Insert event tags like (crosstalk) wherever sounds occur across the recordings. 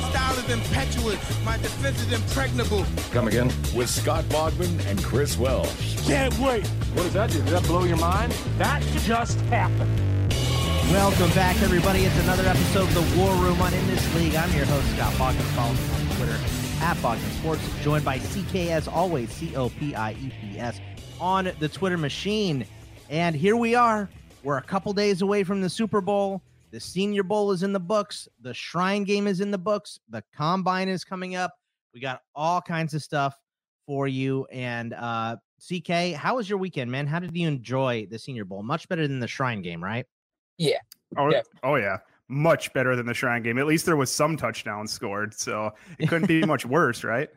My style is impetuous. My defense is impregnable. Come again? With Scott Bogman and Chris Welsh. Can't wait. What does that do? Did that blow your mind? That just happened. Welcome back, everybody. It's another episode of the War Room on In This League. I'm your host, Scott Bogman. Follow me on Twitter at Bogman Sports. Joined by CK, as always, C O P I E P S, on the Twitter machine. And here we are. We're a couple days away from the Super Bowl. The Senior Bowl is in the books. The Shrine Game is in the books. The Combine is coming up. We got all kinds of stuff for you. And uh, CK, how was your weekend, man? How did you enjoy the Senior Bowl? Much better than the Shrine Game, right? Yeah. Oh, Yeah. oh yeah. Much better than the Shrine game. At least there was some touchdowns scored. So it couldn't be (laughs) much worse, right?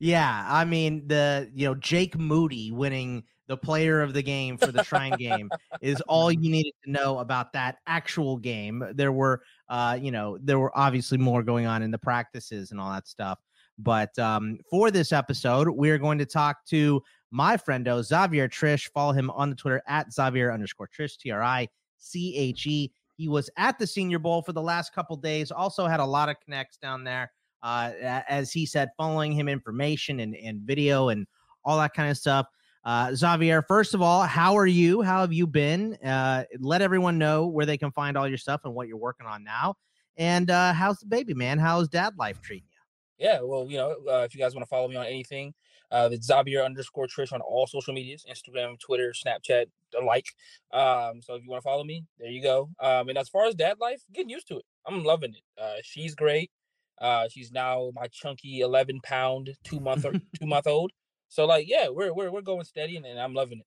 Yeah, I mean the you know Jake Moody winning the player of the game for the Shrine game is all you (laughs) needed to know about that actual game. There were uh you know there were obviously more going on in the practices and all that stuff. But um for this episode, we're going to talk to my friendo Xavier Triche. Follow him on the Twitter at Xavier underscore Triche T R I C H E. He was at the Senior Bowl for the last couple days. Also had a lot of connects down there uh, as he said, following him information and, and video and all that kind of stuff. Uh, Xavier, first of all, how are you? How have you been? Uh, let everyone know where they can find all your stuff and what you're working on now. And uh, how's the baby, man? How's dad life treating you? Yeah. Well, you know, uh, if you guys want to follow me on anything, uh, it's Xavier underscore Triche on all social medias Instagram, Twitter, Snapchat, alike. Um, so if you want to follow me, there you go. Um, and as far as dad life, getting used to it. I'm loving it. Uh, she's great. Uh, she's now my chunky 11 pound, two month or (laughs) two month old. So like, yeah, we're we're we're going steady, and, and I'm loving it.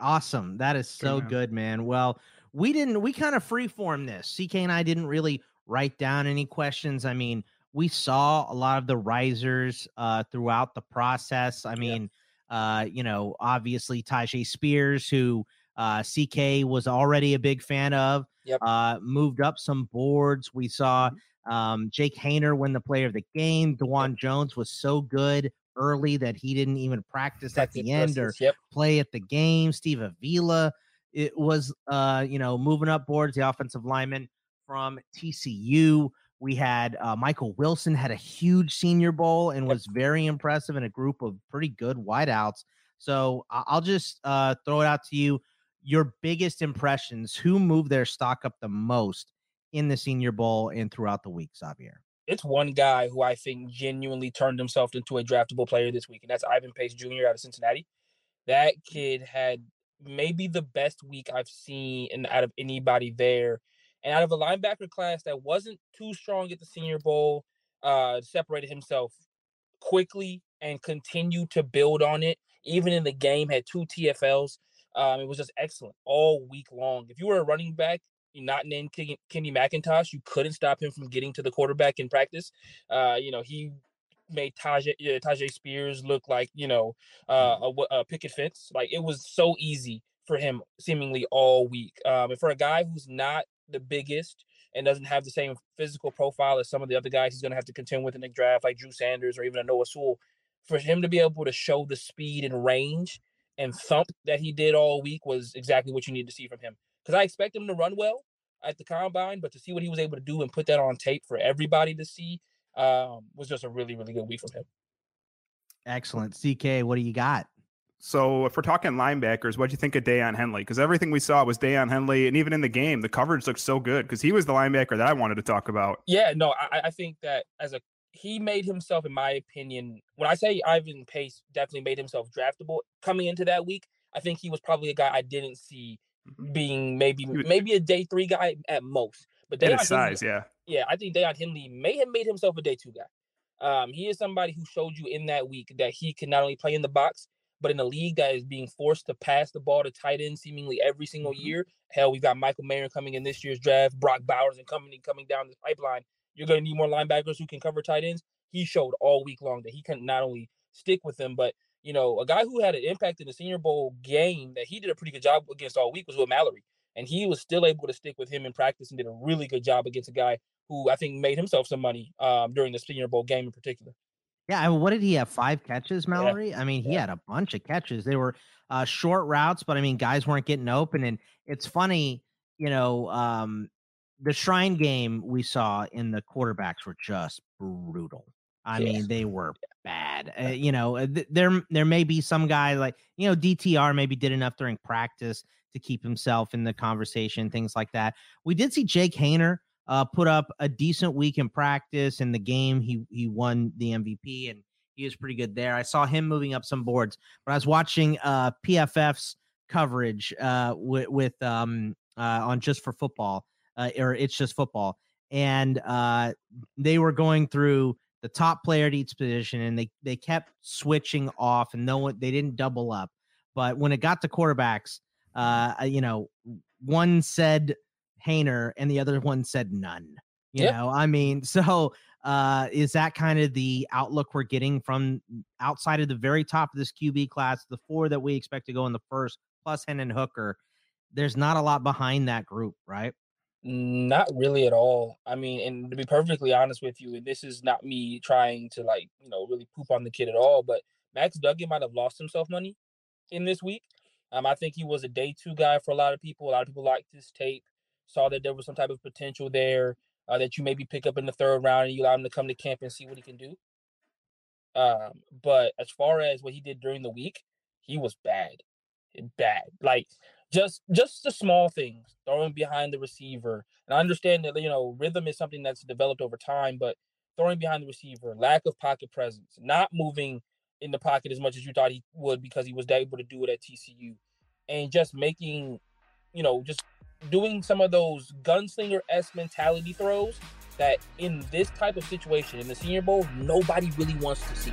Awesome. That is so man. good, man. Well, we didn't, we kind of freeform this. CK and I didn't really write down any questions. I mean, we saw a lot of the risers uh, throughout the process. I mean, uh, you know, obviously Tyjae Spears, who uh, CK was already a big fan of, Yep. uh, moved up some boards. We saw um, Jake Haener win the player of the game. Dawand Jones was so good early that he didn't even practice at the end or Yep. play at the game. Steve Avila, it was uh, you know, moving up boards, the offensive lineman from TCU. We had uh, Michael Wilson had a huge senior bowl and was very impressive in a group of pretty good wideouts. So I'll just uh, throw it out to you. Your biggest impressions, who moved their stock up the most in the senior bowl and throughout the week, Xavier? It's one guy who I think genuinely turned himself into a draftable player this week, and that's Ivan Pace Jr. out of Cincinnati. That kid had maybe the best week I've seen in, out of anybody there. And out of a linebacker class that wasn't too strong at the Senior Bowl, uh, separated himself quickly and continued to build on it. Even in the game, had two TFLs. Um, it was just excellent all week long. If you were a running back, not named Kenny, Kenny McIntosh, you couldn't stop him from getting to the quarterback in practice. Uh, you know, he made Tyjae, uh, Tyjae Spears look like, you know, uh, a, w- a picket fence. Like it was so easy for him seemingly all week. Um, and for a guy who's not the biggest and doesn't have the same physical profile as some of the other guys he's going to have to contend with in the draft, like Drew Sanders or even a Noah Sewell, for him to be able to show the speed and range and thump that he did all week was exactly what you need to see from him. Because I expect him to run well at the combine, but to see what he was able to do and put that on tape for everybody to see um, was just a really, really good week from him. Excellent. CK, what do you got? So if we're talking linebackers, what do you think of Daiyan Henley? Because everything we saw was Daiyan Henley, and even in the game, the coverage looked so good because he was the linebacker that I wanted to talk about. Yeah, no, I, I think that as a he made himself, in my opinion, when I say Ivan Pace definitely made himself draftable coming into that week, I think he was probably a guy I didn't see. Being maybe maybe a day three guy at most. But Daiyan size, Henley, yeah, yeah, I think Daiyan Henley may have made himself a day two guy. Um, he is somebody who showed you in that week that he can not only play in the box, but in a league that is being forced to pass the ball to tight end seemingly every single mm-hmm. year. Hell, we've got Michael Mayer coming in this year's draft, Brock Bowers and coming coming down the pipeline. You're going to need more linebackers who can cover tight ends. He showed all week long that he can not only stick with them, but you know, a guy who had an impact in the Senior Bowl game that he did a pretty good job against all week was Will Mallory, and he was still able to stick with him in practice and did a really good job against a guy who I think made himself some money um, during the Senior Bowl game in particular. Yeah, I mean, what did he have? Five catches, Mallory. Yeah. I mean, he yeah. had a bunch of catches. They were uh, short routes, but I mean, guys weren't getting open. And it's funny, you know, um, the Shrine game we saw in the quarterbacks were just brutal. I yeah. mean, they were bad. Uh, you know, uh, th- there there may be some guy like you know DTR maybe did enough during practice to keep himself in the conversation, things like that. We did see Jake Haener uh, put up a decent week in practice. In the game, he he won the MVP and he was pretty good there. I saw him moving up some boards, but I was watching uh, PFF's coverage uh, with, with um, uh, on just for football, uh, or it's just football, and uh, they were going through the top player at each position, and they they kept switching off, and no one they didn't double up. But when it got to quarterbacks, uh, you know, one said Haener and the other one said none. You yep. know, I mean, (laughs) so uh, is that kind of the outlook we're getting from outside of the very top of this QB class, the four that we expect to go in the first, plus Hendon Hooker? There's not a lot behind that group, right? Not really at all. I mean, and to be perfectly honest with you, and this is not me trying to like, you know, really poop on the kid at all, but Max Duggan might have lost himself money in this week. Um, I think he was a day two guy for a lot of people. A lot of people liked his tape saw that there was some type of potential there uh, that you maybe pick up in the third round and you allow him to come to camp and see what he can do. Um, but as far as what he did during the week, he was bad, bad. Like just just the small things, throwing behind the receiver. And I understand that you know rhythm is something that's developed over time, but throwing behind the receiver, lack of pocket presence, not moving in the pocket as much as you thought he would because he was able to do it at TCU, and just making, you know, just doing some of those gunslinger s mentality throws that in this type of situation in the Senior Bowl, nobody really wants to see.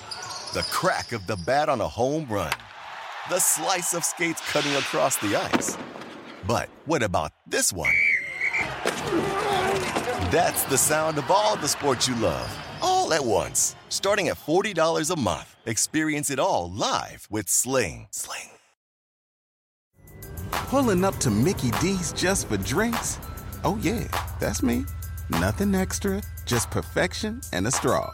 The crack of the bat on a home run. The slice of skates cutting across the ice. But what about this one? That's the sound of all the sports you love, all at once. Starting at $40 a month. Experience it all live with Sling. Sling. Pulling up to Mickey D's just for drinks? Oh, yeah, that's me. Nothing extra, just perfection and a straw.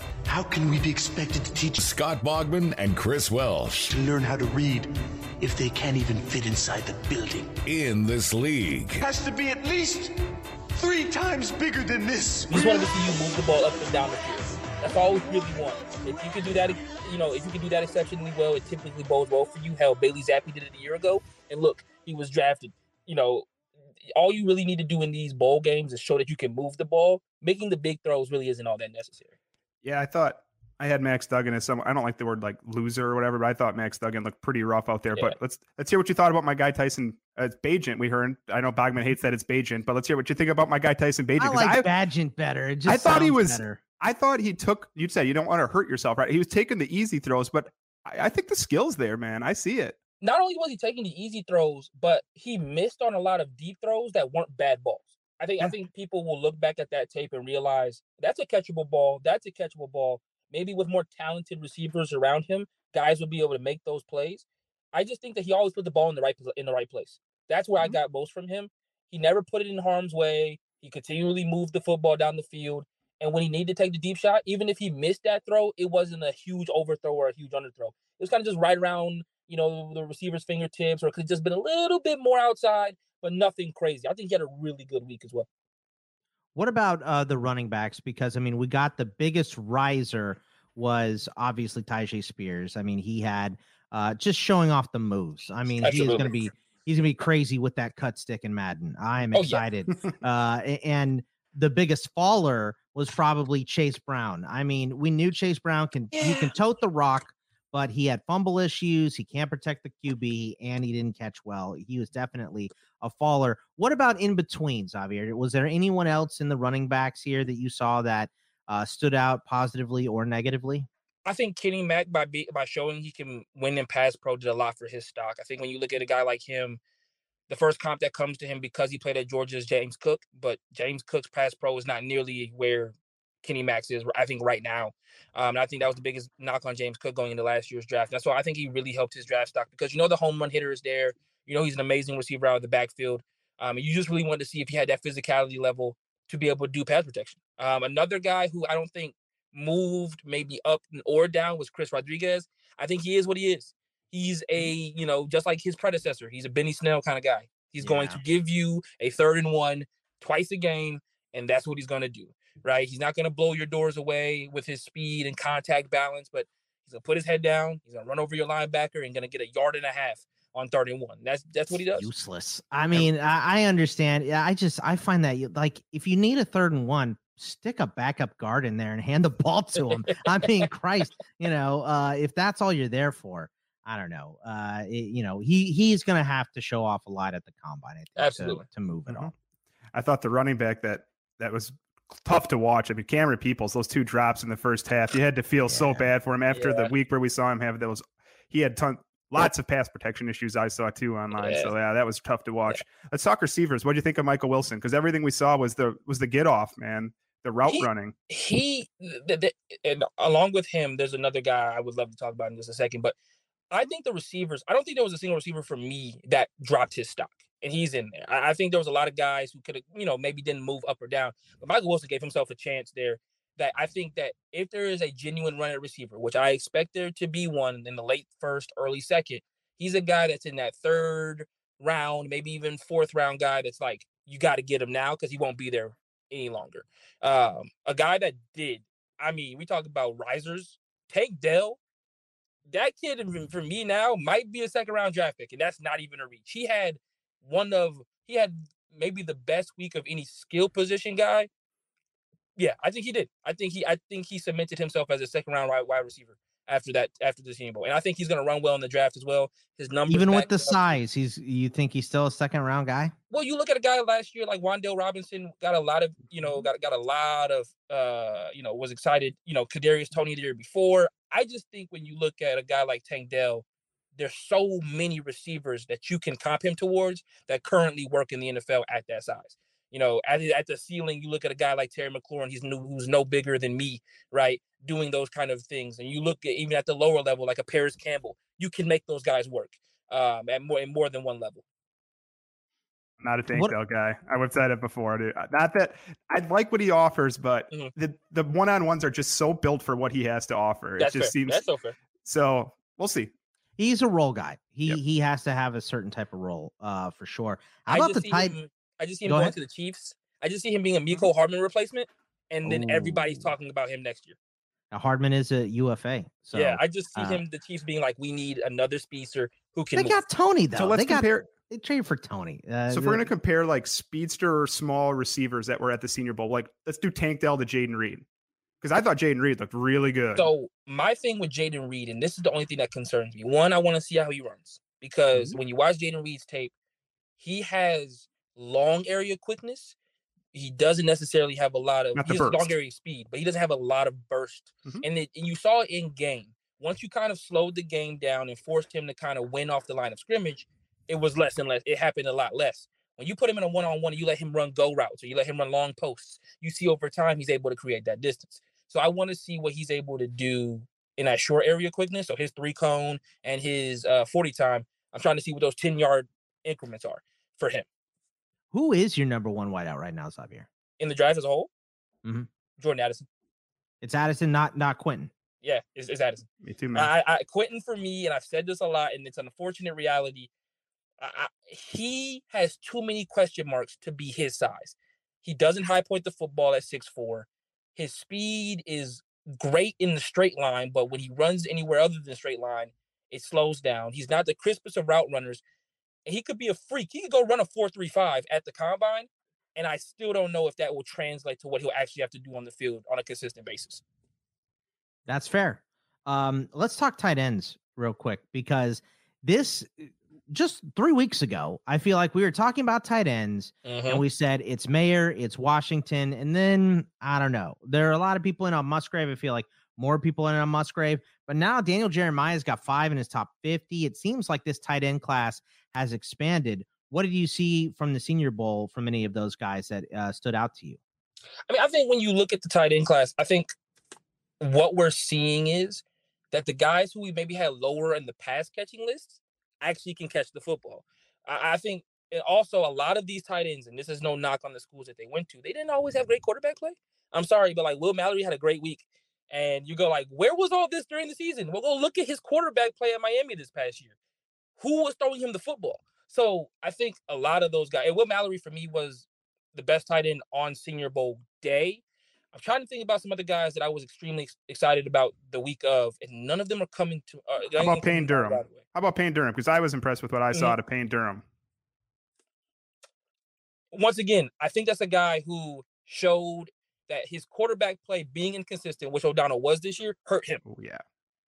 How can we be expected to teach Scott Bogman and Chris Welsh to learn how to read if they can't even fit inside the building? in this league? Has to be at least three times bigger than this. We just want to see you move the ball up and down the field. That's all we really want. If you can do that, you know, if you can do that exceptionally well, it typically bodes well for you. Hell, Bailey Zappe did it a year ago, and look, he was drafted. You know, all you really need to do in these bowl games is show that you can move the ball. Making the big throws really isn't all that necessary. Yeah, I thought I had Max Duggan as some. I don't like the word like loser or whatever, but I thought Max Duggan looked pretty rough out there. Yeah. But let's let's hear what you thought about my guy Tyson. Uh, it's Bagent. We heard. I know Bogman hates that it's Bagent, but let's hear what you think about my guy Tyson Bagent. I 'cause like I- Badgent better. It just I thought he was. better. I thought he took. You said you don't want to hurt yourself, right? He was taking the easy throws, but I, I think the skills there, man. I see it. Not only was he taking the easy throws, but he missed on a lot of deep throws that weren't bad balls. I think I think people will look back at that tape and realize that's a catchable ball. That's a catchable ball. Maybe with more talented receivers around him, guys will be able to make those plays. I just think that he always put the ball in the right in the right place. That's where I mm-hmm. got most from him. He never put it in harm's way. He continually moved the football down the field. And when he needed to take the deep shot, even if he missed that throw, it wasn't a huge overthrow or a huge underthrow. It was kind of just right around, you know, the receiver's fingertips, or it could have just been a little bit more outside, but nothing crazy. I think he had a really good week as well. What about uh, the running backs? Because I mean, we got the biggest riser was obviously Tyjae Spears. I mean, he had uh, just showing off the moves. I mean, he is going to be he's going to be crazy with that cut stick in Madden. I'm Oh, yeah. excited. (laughs) uh, and the biggest faller was probably Chase Brown. I mean, we knew Chase Brown can he can tote the rock, but he had fumble issues. He can't protect the QB, and he didn't catch well. He was definitely a faller. What about in between, Xavier? Was there anyone else in the running backs here that you saw that uh, stood out positively or negatively? I think Kenny Mack by be, by showing he can win in pass pro did a lot for his stock. I think when you look at a guy like him, the first comp that comes to him because he played at Georgia is James Cook, but James Cook's pass pro is not nearly where Kenny Max is. I think right now, um, and I think that was the biggest knock on James Cook going into last year's draft. That's why I think he really helped his draft stock because you know the home run hitter is there. You know he's an amazing receiver out of the backfield. Um, you just really wanted to see if he had that physicality level to be able to do pass protection. Um, another guy who I don't think moved maybe up or down was Chris Rodriguez. I think he is what he is. He's a, you know, just like his predecessor, he's a Benny Snell kind of guy. He's going to give you a third and one twice a game, and that's what he's going to do, right? He's not going to blow your doors away with his speed and contact balance, but he's going to put his head down. He's going to run over your linebacker and going to get a yard and a half on third and one. That's that's what he does. Useless. I mean, I, I understand. Yeah, I just I find that you like if you need a third and one, stick a backup guard in there and hand the ball to him. (laughs) I mean, Christ, you know, uh, if that's all you're there for, I don't know. Uh, it- you know, he he's gonna have to show off a lot at the combine. I think, to- Absolutely. to, move it all. I thought the running back that that was tough to watch. I mean, Camerun Peoples, those two drops in the first half, you had to feel so bad for him after Yeah. the week where we saw him have those. He had ton, lots of pass protection issues. I saw too online. So yeah, that was tough to watch. Let's talk receivers. What do you think of Michael Wilson? Because everything we saw was the was the get off man, the route He- running. he th- th- and along with him, there's another guy I would love to talk about in just a second. But I think the receivers, I don't think there was a single receiver for me that dropped his stock, and he's in there. I, I think there was a lot of guys who could have, you know, maybe didn't move up or down, but Michael Wilson gave himself a chance there. That I think that if there is a genuine runner receiver, which I expect there to be one in the late first, early second, he's a guy that's in that third round, maybe even fourth round guy that's like, you got to get him now because he won't be there any longer. Um, a guy that did, I mean, we talk about risers. Tank Dell, that kid for me now might be a second round draft pick, and that's not even a reach. He had one of he had maybe the best week of any skill position guy. Yeah, I think he did. I think he I think he cemented himself as a second round wide, wide receiver after that after the Senior Bowl, and I think he's going to run well in the draft as well. His number, Even with the up. size, he's you think he's still a second round guy? Well, you look at a guy last year like Wan'Dale Robinson got a lot of, you know, got got a lot of uh, you know, was excited, you know, Kadarius Toney the year before. I just think when you look at a guy like Tank Dell, there's so many receivers that you can comp him towards that currently work in the NFL at that size. You know, at, at the ceiling, you look at a guy like Terry McLaurin, he's no, who's no bigger than me, right? Doing those kind of things. And you look at even at the lower level, like a Parris Campbell, you can make those guys work um, at more in more than one level. not a Tank guy. I would have said it before. Dude. Not that I like what he offers, but mm-hmm. the the one on ones are just so built for what he has to offer. That's it just fair. seems That's so fair. So we'll see. He's a role guy. He yep. he has to have a certain type of role, uh, for sure. How about the type? Him, I just see him Go going ahead. to the Chiefs. I just see him being a Mecole mm-hmm. Hardman replacement, and then Ooh. everybody's talking about him next year. Now Hardman is a UFA. So yeah, I just see uh, him, the Chiefs being like, we need another speedster who can. They move. got Toney though. So let's they compare. Got, they traded for Toney. Uh, so if we're gonna compare like speedster or small receivers that were at the Senior Bowl, like let's do Tank Dell to Jayden Reed because I thought Jayden Reed looked really good. So my thing with Jayden Reed, and this is the only thing that concerns me. One, I want to see how he runs because mm-hmm. when you watch Jayden Reed's tape, he has long area quickness. He doesn't necessarily have a lot of he has long area speed, but he doesn't have a lot of burst. Mm-hmm. And, it, and you saw it in game. Once you kind of slowed the game down and forced him to kind of win off the line of scrimmage, it was less and less. It happened a lot less. When you put him in a one-on-one and you let him run go routes or you let him run long posts, you see over time he's able to create that distance. So I want to see what he's able to do in that short area quickness. So his three cone and his uh, 40 time. I'm trying to see what those 10 yard increments are for him. Who is your number one wideout right now, Xavier? In the drive as a whole? Mm-hmm. Jordan Addison. It's Addison, not not Quentin. Yeah, it's, it's Addison. Me too, man. I, I, Quentin for me, and I've said this a lot, and it's an unfortunate reality. I, he has too many question marks to be his size. He doesn't high point the football at six four. His speed is great in the straight line, but when he runs anywhere other than straight line, it slows down. He's not the crispest of route runners. And he could be a freak. He could go run a four three five at the combine, and I still don't know if that will translate to what he'll actually have to do on the field on a consistent basis. That's fair. Um, let's talk tight ends real quick because this just three weeks ago, I feel like we were talking about tight ends and Mhm. we said it's Mayer, it's Washington, and then I don't know. There are a lot of people in on Musgrave. I feel like more people in on Musgrave, but now Daniel Jeremiah's got five in his top 50. It seems like this tight end class has expanded. What did you see from the Senior Bowl from any of those guys that uh, stood out to you? I mean, I think when you look at the tight end class, I think what we're seeing is that the guys who we maybe had lower in the pass catching lists actually can catch the football. I, I think also a lot of these tight ends, and this is no knock on the schools that they went to, they didn't always have great quarterback play. I'm sorry, but like Will Mallory had a great week. And you go like, where was all this during the season? Well, go look at his quarterback play at Miami this past year. Who was throwing him the football? So I think a lot of those guys, and Will Mallory for me was the best tight end on Senior Bowl day. I'm trying to think about some other guys that I was extremely excited about the week of, and none of them are coming to. Uh, How about Payne Durham? How about Payne Durham? Because I was impressed with what I mm-hmm. saw to Payne Durham. Once again, I think that's a guy who showed that his quarterback play being inconsistent, which O'Connell was this year, hurt him. Oh, yeah.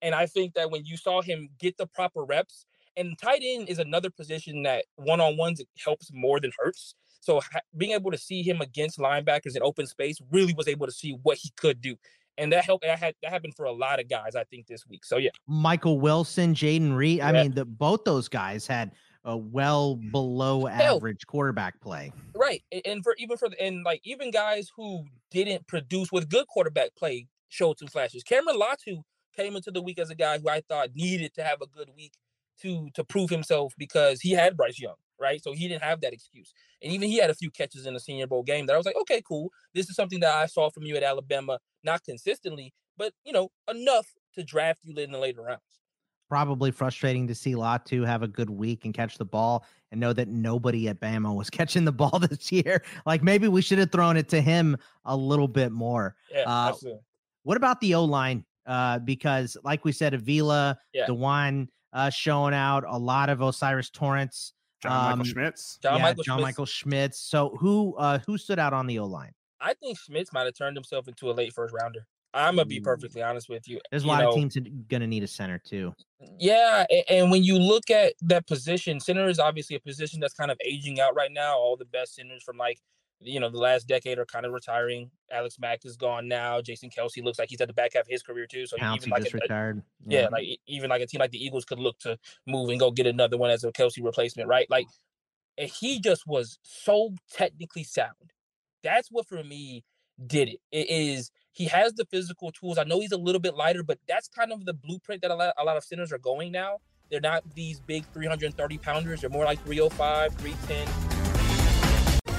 And I think that when you saw him get the proper reps, and tight end is another position that one on ones helps more than hurts. So ha- being able to see him against linebackers in open space really was able to see what he could do. And that helped. That had that happened for a lot of guys, I think, this week. So yeah, Michael Wilson, Jayden Reed. I mean, the, both those guys had a well below average quarterback play. Right, and for even for the, and like even guys who didn't produce with good quarterback play showed some flashes. Cameron Latu came into the week as a guy who I thought needed to have a good week to to prove himself because he had Bryce Young right? So he didn't have that excuse. And even he had a few catches in the Senior Bowl game that I was like, okay, cool. This is something that I saw from you at Alabama, not consistently, but you know, enough to draft you in the later rounds. Probably frustrating to see Latu have a good week and catch the ball and know that nobody at Bama was (laughs) catching the ball this year. Like maybe we should have thrown it to him a little bit more. Yeah, uh, absolutely. What about the O line? Uh, because like we said, Avila, yeah. Dawand uh, showing out a lot of O'Cyrus Torrence. John Michael um, Schmitz. John yeah, Michael John Schmitz. Michael Schmitz. So who uh who stood out on the O line? I think Schmitz might have turned himself into a late first rounder. I'm gonna be perfectly honest with you. There's a you lot know, of teams gonna need a center too. Yeah, and, and when you look at that position, center is obviously a position that's kind of aging out right now. All the best centers from like you know the last decade are kind of retiring. Alex Mack is gone now. Jason Kelce looks like he's at the back half of his career too. So Pouncey even like just a, uh, retired. yeah, like e- even like a team like the Eagles could look to move and go get another one as a Kelce replacement, right? Like and he just was so technically sound. That's what for me did it. It is he has the physical tools. I know he's a little bit lighter, but that's kind of the blueprint that a lot, a lot of centers are going now. They're not these big 330 pounders. They're more like 305, 310.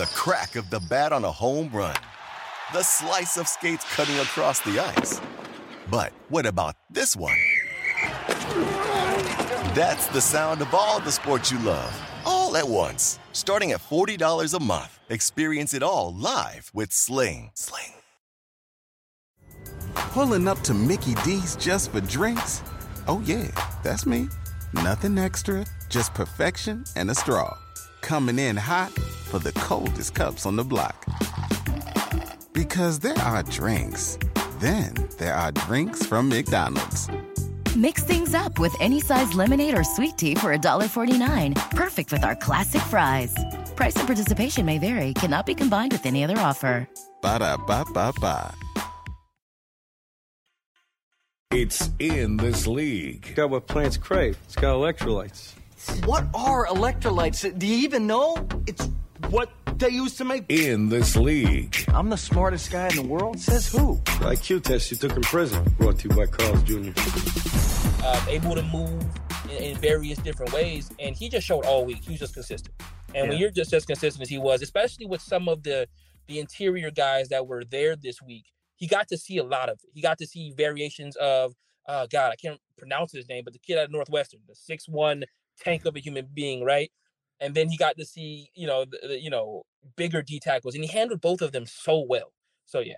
the crack of the bat on a home run, the slice of skates cutting across the ice. But what about this one? That's the sound of all the sports you love, all at once. Starting at $40 a month, experience it all live with Sling. Sling. Pulling up to Mickey D's just for drinks? Oh, yeah, that's me. Nothing extra, just perfection and a straw coming in hot for the coldest cups on the block. Because there are drinks, then there are drinks from McDonald's. Mix things up with any size lemonade or sweet tea for $1.49. Perfect with our classic fries. Price and participation may vary, cannot be combined with any other offer. Ba da ba ba ba. It's in this league. It's Got what plants crave. It's got electrolytes. What are electrolytes? Do you even know? It's what they use to make. In this league. I'm the smartest guy in the world? Says who? The IQ test you took in prison. Brought to you by Carl's Jr. Uh, able to move in, in, various different ways. And he just showed all week. He was just consistent. And yeah. when you're just as consistent as he was, especially with some of the the interior guys that were there this week, he got to see a lot of it. He got to see variations of, uh, God, I can't pronounce his name, but the kid at Northwestern, the six one tank of a human being, right? And then he got to see, you know, the, the, you know, bigger D tackles, and he handled both of them so well. So yeah.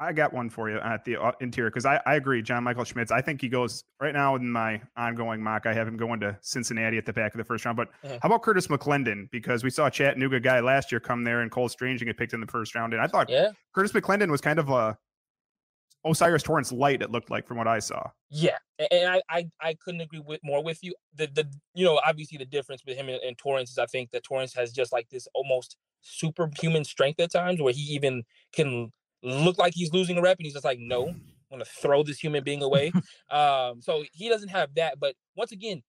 I got one for you at the uh, interior because I, I agree, John Michael Schmitz. I think he goes right now in my ongoing mock. I have him going to Cincinnati at the back of the first round. But uh-huh. how about Curtis McClendon? Because we saw a Chattanooga guy last year come there and Cole Strange and get picked in the first round. And I thought yeah. Curtis McClendon was kind of a O'Cyrus Torrence light. It looked like from what I saw. Yeah, and I I, I couldn't agree with more with you. The the you know obviously the difference with him and, and Torrence is I think that Torrence has just like this almost superhuman strength at times where he even can look like he's losing a rep and he's just like no I'm gonna throw this human being away. (laughs) um, so he doesn't have that, but once again,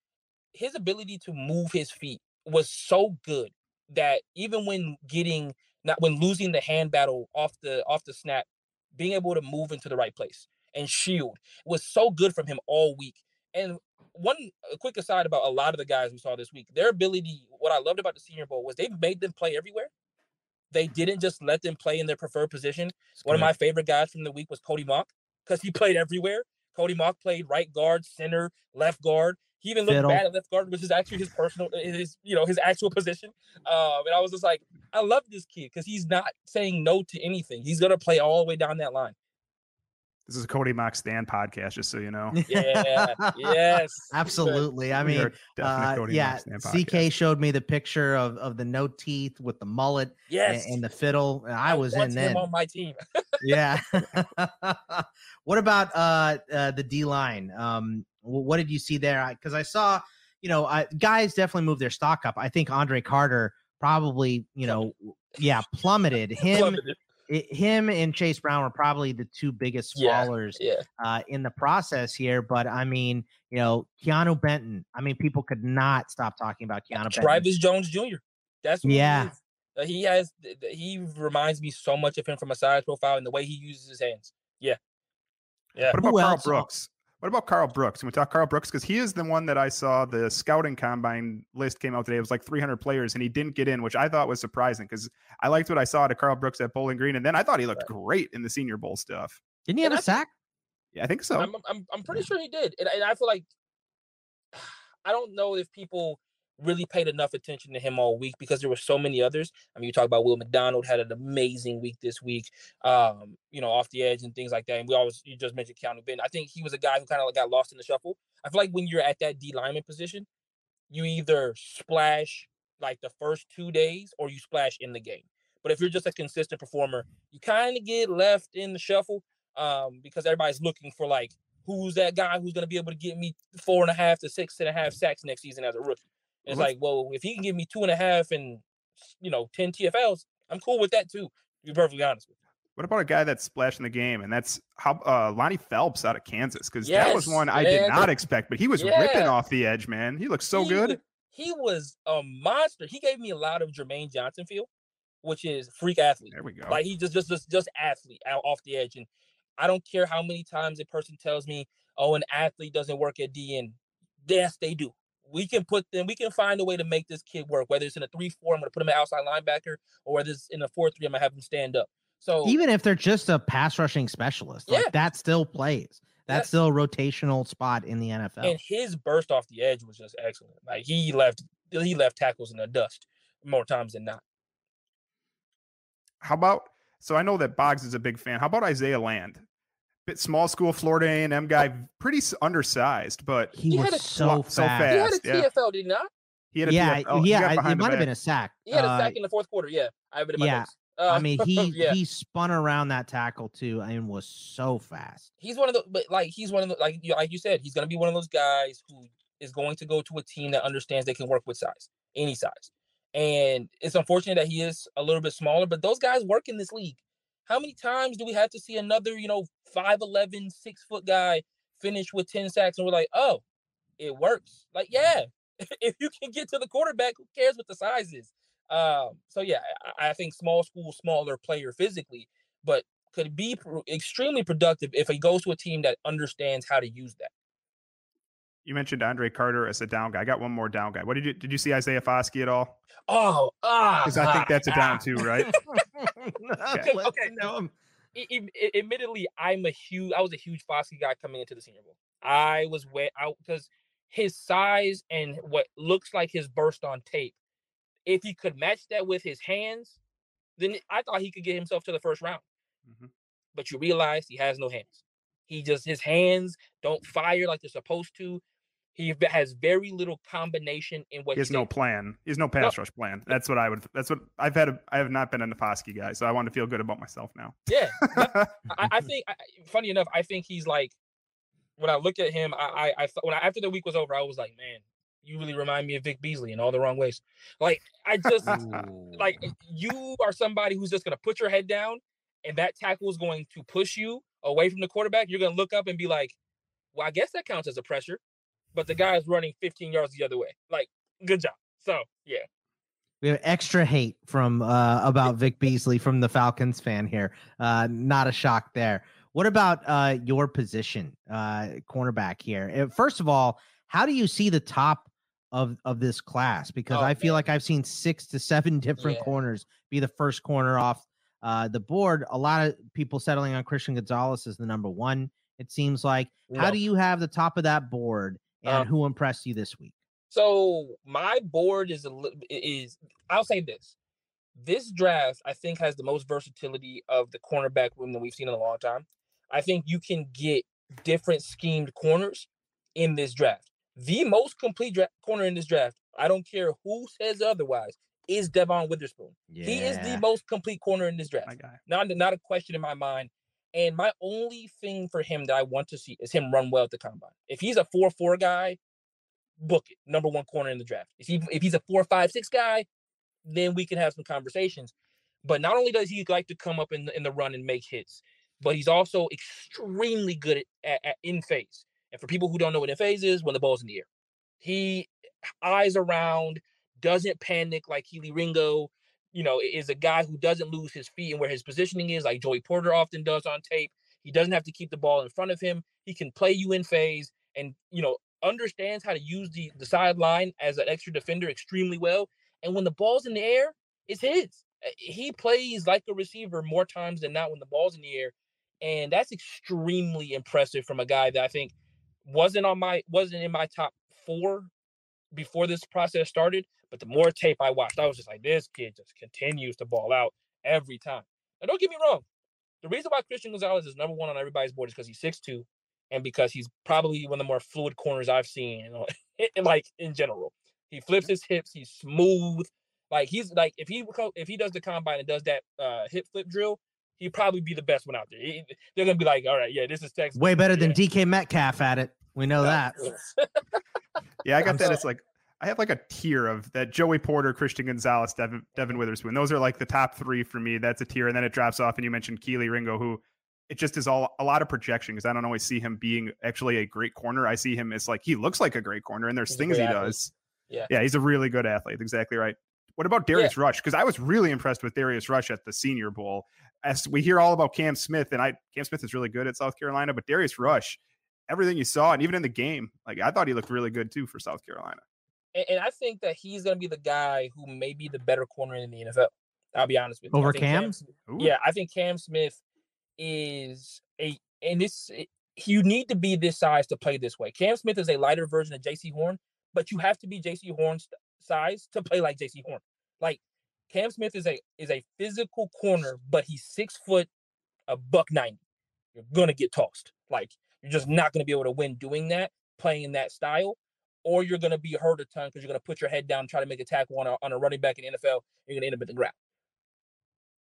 his ability to move his feet was so good that even when getting not when losing the hand battle off the off the snap being able to move into the right place and shield was so good from him all week. And one quick aside about a lot of the guys we saw this week, their ability, what I loved about the Senior Bowl was they made them play everywhere. They didn't mm-hmm. just let them play in their preferred position. It's one good. of my favorite guys from the week was Cody Mauch because he (laughs) played everywhere. Cody Mauch played right guard, center, left guard. He even looked Fiddle. bad at left guard, which is actually his personal, his you know his actual position. Um, and I was just like, I love this kid because he's not saying no to anything. He's gonna play all the way down that line. This is a Cody Mauch Stand podcast, just so you know. Yeah, yes, (laughs) absolutely. I mean, uh, yeah. CK showed me the picture of, of the no teeth with the mullet, yes, and, and the fiddle. And I, I was in then on my team. (laughs) yeah. (laughs) what about uh, uh the D line? Um, what did you see there? Because I saw, you know, I, guys definitely moved their stock up. I think Andre Carter probably, you know, yeah, plummeted. (laughs) Him, plummeted. It, him and Chase Brown were probably the two biggest fallers yeah, yeah. Uh, in the process here. But I mean, you know, Keanu Benton. I mean, people could not stop talking about Keanu Benton. Travis Jones Jr. That's yeah. He, uh, he has. He reminds me so much of him from a size profile and the way he uses his hands. Yeah. Yeah. What about Karl Brooks? What about Karl Brooks? Can we talk Karl Brooks? Because he is the one that I saw the scouting combine list came out today. It was like 300 players, and he didn't get in, which I thought was surprising because I liked what I saw to Karl Brooks at Bowling Green, and then I thought he looked great in the Senior Bowl stuff. Didn't he have And a sack? Yeah, I think so. I'm, I'm, I'm pretty sure he did. And, and I feel like, (sighs) I don't know if people really paid enough attention to him all week because there were so many others. I mean, you talk about Will McDonald had an amazing week this week, um, you know, off the edge and things like that. And we always, you just mentioned Keanu Ben. I think he was a guy who kind of got lost in the shuffle. I feel like when you're at that D lineman position, you either splash like the first two days or you splash in the game. But if you're just a consistent performer, you kind of get left in the shuffle um, because everybody's looking for like who's that guy who's going to be able to get me four and a half to six and a half sacks next season as a rookie. It's Well, like, well, if he can give me two and a half and you know ten TFLs, I'm cool with that too. To be perfectly honest with you. What about a guy that's splashing the game? And that's how uh, Lonnie Phelps out of Kansas, because that was one I did not expect, but he was ripping off the edge, man. He looks so He good. He was a monster. He gave me a lot of Jermaine Johnson feel, which is freak athlete. There we go. Like he just just just just athlete out off the edge. And I don't care how many times a person tells me, "Oh, an athlete doesn't work at DN." Yes, they do. We can put them. We can find a way to make this kid work. Whether it's in a three-four, I'm going to put him at outside linebacker, or whether it's in a four-three, I'm going to have him stand up. So Even if they're just a pass rushing specialist, like that still plays. That's Yes. still a rotational spot in the NFL. and his burst off the edge was just excellent. Like he left, he left tackles in the dust more times than not. How about? So I know that Boggs is a big fan. How about Isaiah Land? Bit small school Florida A and M guy, pretty undersized, but he He was had a- so so fast. He had a fast. yeah. TFL, did he not? He had a yeah, TFL. Yeah, got I- it the might have been a sack. He had a Uh, sack in the fourth quarter. Yeah, I have it in my yeah, notes. I Uh, mean (laughs) he yeah, he spun around that tackle too and was so fast. he's one of the, but like he's one of the, like you, like you said, he's gonna be one of those guys who is going to go to a team that understands they can work with size, any size. And it's unfortunate that he is a little bit smaller, but those guys work in this league. How many times do we have to see another, you know, 5'11, six foot guy finish with 10 sacks and we're like, oh, it works? Like, yeah, (laughs) if you can get to the quarterback, who cares what the size is? Um, so yeah, I, I think small school, smaller player physically, but could be pro- extremely productive if he goes to a team that understands how to use that. You mentioned Andre Carter as a down guy. I got one more down guy. What did you did you see Isaiah Foskey at all? Oh, ah, Because I think ah, that's a down ah. too, right? (laughs) (laughs) (laughs) Okay, okay. I- I- I- admittedly, I'm a huge. I was a huge Foskey guy coming into the Senior Bowl. I was way out because his size and what looks like his burst on tape. If he could match that with his hands, then I thought he could get himself to the first round. Mhm. But you realize he has no hands. He just his hands don't fire like they're supposed to. He has very little combination in what He has no plan. He has no pass rush plan. That's what I would. That's what I've had. A, I have not been a Foskey guy, so I want to feel good about myself now. Yeah, I, I (laughs) think. I, funny enough, I think he's like. When I look at him, I, I, I when I, after the week was over, I was like, man, you really remind me of Vic Beasley in all the wrong ways. Like I just like you are somebody who's just gonna put your head down, and that tackle is going to push you away from the quarterback. You're gonna look up and be like, well, I guess that counts as a pressure, but the guy is running 15 yards the other way. Like, good job. So yeah, We have extra hate from uh, about Vic (laughs) Beasley from the Falcons fan here. Uh, not a shock there. What about uh, your position, uh, cornerback here? Uh, First of all, how do you see the top of of this class? Because Oh, I feel like I've seen six to seven (laughs) different Yeah. corners be the first corner off uh, the board. A lot of people settling on Christian Gonzalez as the number one. It seems like. How do you have the top of that board, and Um, who impressed you this week? So my board is a li- is I'll say this. This draft I think has the most versatility of the cornerback room that we've seen in a long time. I think you can get different schemed corners in this draft. The most complete dra- corner in this draft, I don't care who says otherwise, is Devon Witherspoon. He is the most complete corner in this draft. Not not a question in my mind. And my only thing for him that I want to see is him run well at the combine. If he's a four four guy, book it. Number one corner in the draft. If he if he's a four five six guy, then we can have some conversations. But not only does he like to come up in the, in the run and make hits, but he's also extremely good at, at, at in phase. And for people who don't know what in phase is, when the ball's in the air, he eyes around, doesn't panic like Kelee Ringo. You know, is a guy who doesn't lose his feet and where his positioning is, like Joey Porter often does on tape. He doesn't have to keep the ball in front of him. He can play you in phase and you know understands how to use the the sideline as an extra defender extremely well. And when the ball's in the air, it's his. Uh, he plays like a receiver more times than not when the ball's in the air, and that's extremely impressive from a guy that I think wasn't on my wasn't in my top four before this process started. But the more tape I watched, I was just like, this kid just continues to ball out every time. Now, don't get me wrong. The reason why Christian Gonzalez is number one on everybody's board is because he's 6'2 and because he's probably one of the more fluid corners I've seen, you (laughs) know, like in general. He flips his hips, he's smooth. Like he's like if he if he does the combine and does that uh, hip flip drill, he'd probably be the best one out there. He, they're gonna be like, all right, yeah, this is Texas. Way better yeah. than DK Metcalf at it. We know that. (laughs) (laughs) yeah, I got that. It's like I have like a tier of that Joey Porter, Christian Gonzalez, Devin, Devon Witherspoon. Those are like the top three for me. That's a tier. And then it drops off. And you mentioned Kelee Ringo, who it just is all a lot of projection because I don't always see him being actually a great corner. I see him as like he looks like a great corner and there's he's things he athlete. does. Yeah. Yeah, he's a really good athlete. Exactly right. What about Darius yeah. Rush? Because I was really impressed with Darius Rush at the Senior Bowl. As we hear all about Cam Smith, and I Cam Smith is really good at South Carolina, but Darius Rush, everything you saw, and even in the game, like I thought he looked really good too for South Carolina and, and I think that he's going to be the guy who may be the better corner in the NFL. I'll be honest with you. Over Cam? Cam yeah, I think Cam Smith is a and this you need to be this size to play this way. Cam Smith is a lighter version of Jaycee Horn, but you have to be Jaycee Horn's size to play like Jaycee Horn. Like Cam Smith is a is a physical corner, but he's six foot, a buck ninety. You're gonna get tossed. Like you're just not gonna be able to win doing that, playing in that style or you're going to be hurt a ton because you're going to put your head down and try to make a tackle on a, on a running back in the NFL. You're going to end up at the ground.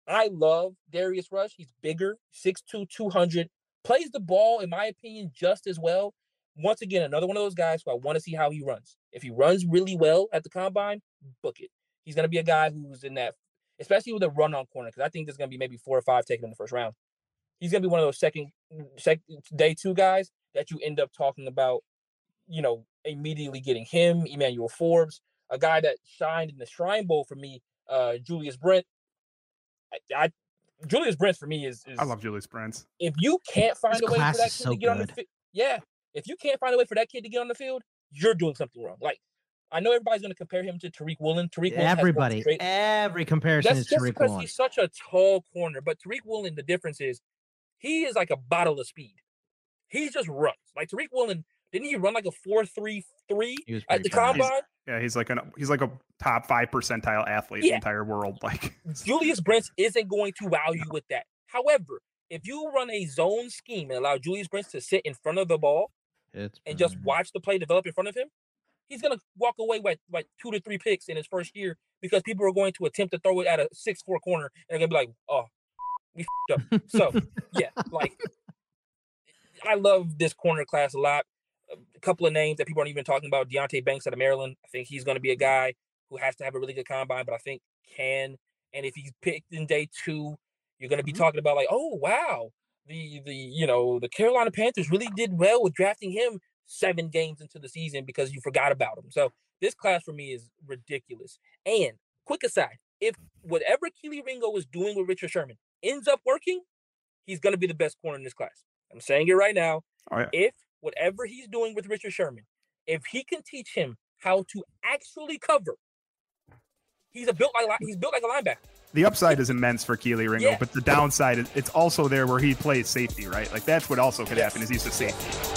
I love Darius Rush. He's bigger, 6'2, 200, plays the ball, in my opinion, just as well. Once again, another one of those guys who I want to see how he runs. If he runs really well at the combine, book it. He's going to be a guy who's in that, especially with a run on corner, because I think there's going to be maybe four or five taken in the first round. He's going to be one of those second, second day two guys that you end up talking about, you know, immediately getting him, Emmanuel Forbes, a guy that shined in the Shrine Bowl for me, uh, Julius Brent. I, I Julius Brent for me is, is, I love Julius Brent. If you can't find His a way for that kid so to get good. on the field, yeah, if you can't find a way for that kid to get on the field, you're doing something wrong. Like I know everybody's going to compare him to Tariq Woolen. Tariq Woolen everybody, every comparison that's is Tariq because Woolen. he's such a tall corner. But Tariq Woolen, the difference is he is like a bottle of speed. He just runs like Tariq Woolen didn't he run like a four three three at the fast. combine? He's, yeah, he's like an he's like a top five percentile athlete yeah. in the entire world. (laughs) Like Julius Brents isn't going to wow you with that. However, if you run a zone scheme and allow Julius Brents to sit in front of the ball it's and just watch the play develop in front of him, he's gonna walk away with like two to three picks in his first year because people are going to attempt to throw it at a six four corner and they're gonna be like, oh, we up. So yeah, like (laughs) I love this corner class a lot a couple of names that people aren't even talking about. Deonte Banks out of Maryland. I think he's going to be a guy who has to have a really good combine, but I think can. And if he's picked in day two, you're going to be mm-hmm. talking about like, oh wow, the the you know the Carolina Panthers really did well with drafting him seven games into the season because you forgot about him. So this class for me is ridiculous. And quick aside, if whatever Kelee Ringo is doing with Richard Sherman ends up working, he's going to be the best corner in this class. I'm saying it right now. Oh, yeah. If whatever he's doing with Richard Sherman, if he can teach him how to actually cover, he's a built like he's built like a linebacker. The upside is immense for Kelee Ringo, Yeah. but the downside is it's also there where he plays safety, right? Like that's what also could happen is he's a safety.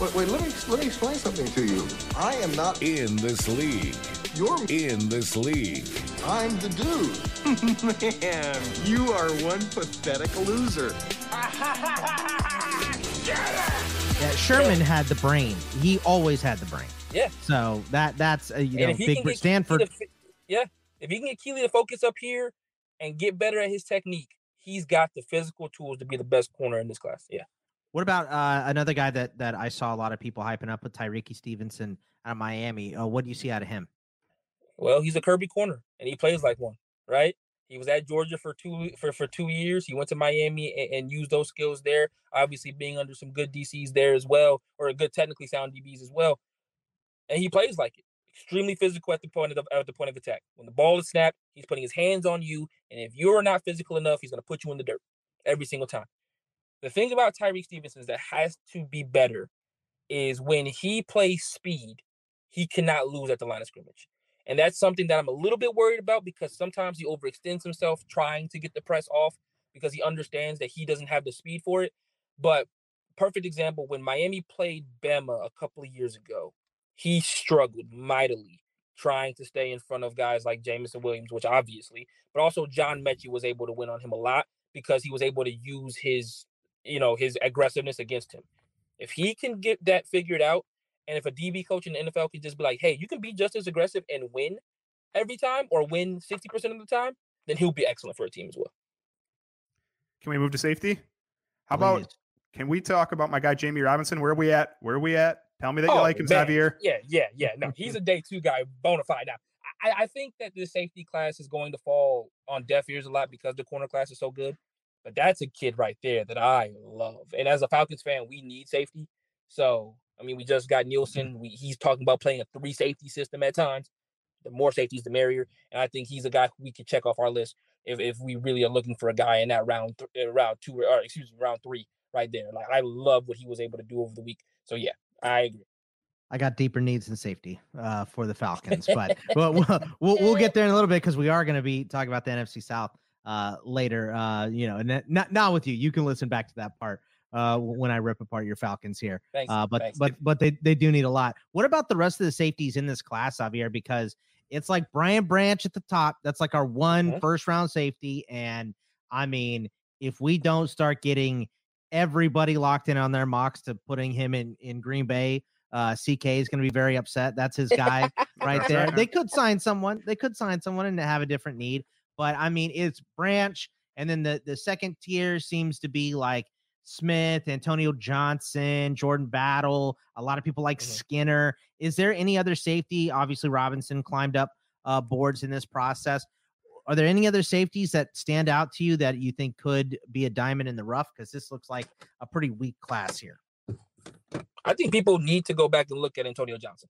Wait, wait, let me let me explain something to you. I am not in this league. You're in this league. I'm the dude. (laughs) Man, you are one pathetic loser. (laughs) Yeah, Sherman had the brain. He always had the brain. Yeah. So that that's a, you And know big can for Stanford. To yeah, if he can get Kelee to focus up here and get better at his technique, he's got the physical tools to be the best corner in this class. Yeah. What about uh, another guy that that I saw a lot of people hyping up with Tyrique Stevenson out of Miami? Uh, what do you see out of him? Well, he's a Kirby corner, and he plays like one, right? He was at Georgia for two for, for two years. He went to Miami and, and used those skills there. Obviously, being under some good DCs there as well, or good technically sound DBs as well. And he plays like it. Extremely physical at the point of at the point of attack. When the ball is snapped, he's putting his hands on you, and if you're not physical enough, he's going to put you in the dirt every single time. The thing about Tyrique Stevenson that has to be better is when he plays speed, he cannot lose at the line of scrimmage. And that's something that I'm a little bit worried about because sometimes he overextends himself trying to get the press off because he understands that he doesn't have the speed for it. But perfect example when Miami played Bama a couple of years ago, he struggled mightily trying to stay in front of guys like Jameson Williams, which obviously, but also John Metchie was able to win on him a lot because he was able to use his, you know, his aggressiveness against him. If he can get that figured out, and if a DB coach in the NFL can just be like, hey, you can be just as aggressive and win every time or win 60% of the time, then he'll be excellent for a team as well. Can we move to safety? How about can we talk about my guy Jammie Robinson? Where are we at? Where are we at? Tell me that you Oh, like him, man. Xavier. Yeah, yeah, yeah. No, he's a (laughs) day two guy, bona fide. Now, I, I think that the safety class is going to fall on deaf ears a lot because the corner class is so good. But that's a kid right there that I love. And as a Falcons fan, we need safety. So, I mean, we just got Nielsen. We, he's talking about playing a three safety system at times. The more safeties, the merrier. And I think he's a guy who we can check off our list if, if we really are looking for a guy in that round, th- uh, round two, or excuse me, round three right there. Like, I love what he was able to do over the week. So, yeah, I agree. I got deeper needs in safety uh, for the Falcons, but (laughs) we'll, we'll, we'll we'll get there in a little bit because we are going to be talking about the NFC South uh, later. Uh, you know, and not not with you. You can listen back to that part uh, when I rip apart your Falcons here. Thanks, Uh, but thanks. but but they they do need a lot. What about the rest of the safeties in this class, Javier? Because it's like Brian Branch at the top. That's like our one Mhm. first round safety, and I mean, if we don't start getting everybody locked in on their mocks to putting him in in Green Bay. Uh, CK is going to be very upset. That's his guy (laughs) right there. They could sign someone. They could sign someone and have a different need. But I mean, it's Branch, and then the the second tier seems to be like Smith, Antonio Johnson, Jordan Battle. A lot of people like Skinner. Is there any other safety? Obviously, Robinson climbed up uh, boards in this process. Are there any other safeties that stand out to you that you think could be a diamond in the rough? Because this looks like a pretty weak class here. I think people need to go back and look at Antonio Johnson.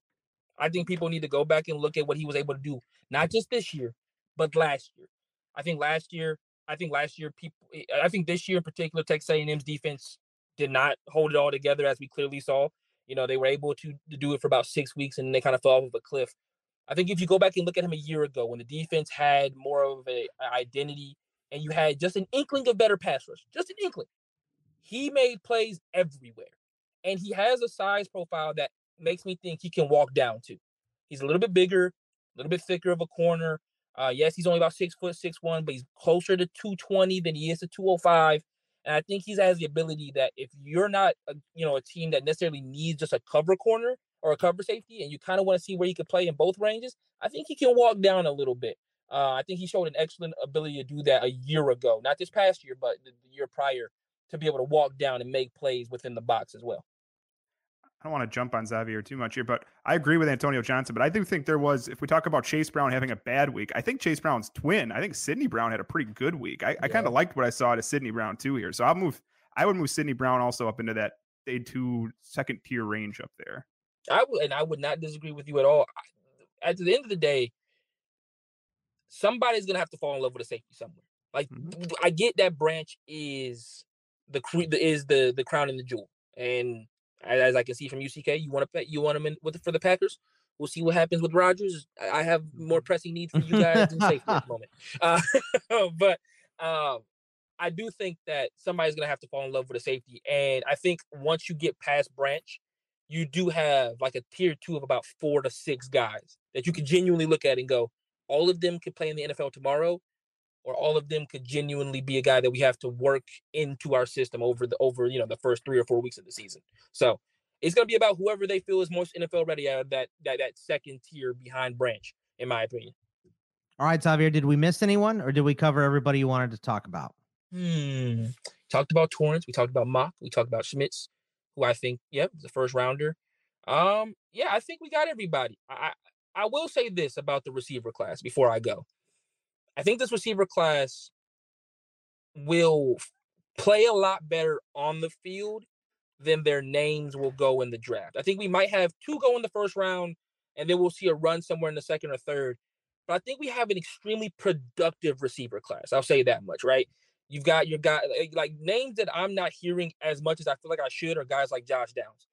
I think people need to go back and look at what he was able to do, not just this year, but last year. I think last year, I think last year people, eh, I think this year in particular, Texas A&M's defense did not hold it all together as we clearly saw. You know, they were able to, to do it for about six weeks and they kind of fell off of a cliff. I think if you go back and look at him a year ago when the defense had more of a, a identity and you had just an inkling of better pass rush, just an inkling, he made plays everywhere. And he has a size profile that makes me think he can walk down to. He's a little bit bigger, a little bit thicker of a corner. Uh, yes, he's only about six foot six one, but he's closer to 220 than he is to 205. And I think he has the ability that if you're not, a, you know, a team that necessarily needs just a cover corner or a cover safety, and you kind of want to see where he could play in both ranges, I think he can walk down a little bit. Uh, I think he showed an excellent ability to do that a year ago, not this past year, but the, the year prior, to be able to walk down and make plays within the box as well. I don't want to jump on Xavier too much here, but I agree with Antonio Johnson. But I do think there was, if we talk about Chase Brown having a bad week, I think Chase Brown's twin, I think Sydney Brown had a pretty good week. I, yeah. I kind of liked what I saw to Sydney Brown too here. So I'll move, I would move Sydney Brown also up into that day two, second tier range up there. I would, and I would not disagree with you at all. At the end of the day, somebody's gonna have to fall in love with a safety somewhere. Like mm-hmm. I get that branch is the is the the crown and the jewel, and as I can see from UCK, you want to you want him in with for the Packers. We'll see what happens with Rodgers. I have more mm-hmm. pressing needs for you guys than safety at the moment. (laughs) Uh, (laughs) but um, I do think that somebody's gonna have to fall in love with a safety, and I think once you get past Branch, you do have like a tier two of about four to six guys that you can genuinely look at and go, all of them could play in the NFL tomorrow, or all of them could genuinely be a guy that we have to work into our system over the over you know the first three or four weeks of the season. So it's going to be about whoever they feel is most NFL ready out of that that that second tier behind Branch, in my opinion. All right, Xavier, did we miss anyone, or did we cover everybody you wanted to talk about? Hmm. Talked about Torrence. We talked about Mauch. We talked about Schmitz, who I think, yep, the first rounder. Um, yeah, I think we got everybody. I I will say this about the receiver class before I go. I think this receiver class will play a lot better on the field than their names will go in the draft. I think we might have two go in the first round, and then we'll see a run somewhere in the second or third. But I think we have an extremely productive receiver class. I'll say that much, right? You've got your guy like names that I'm not hearing as much as I feel like I should are guys like Josh Downs.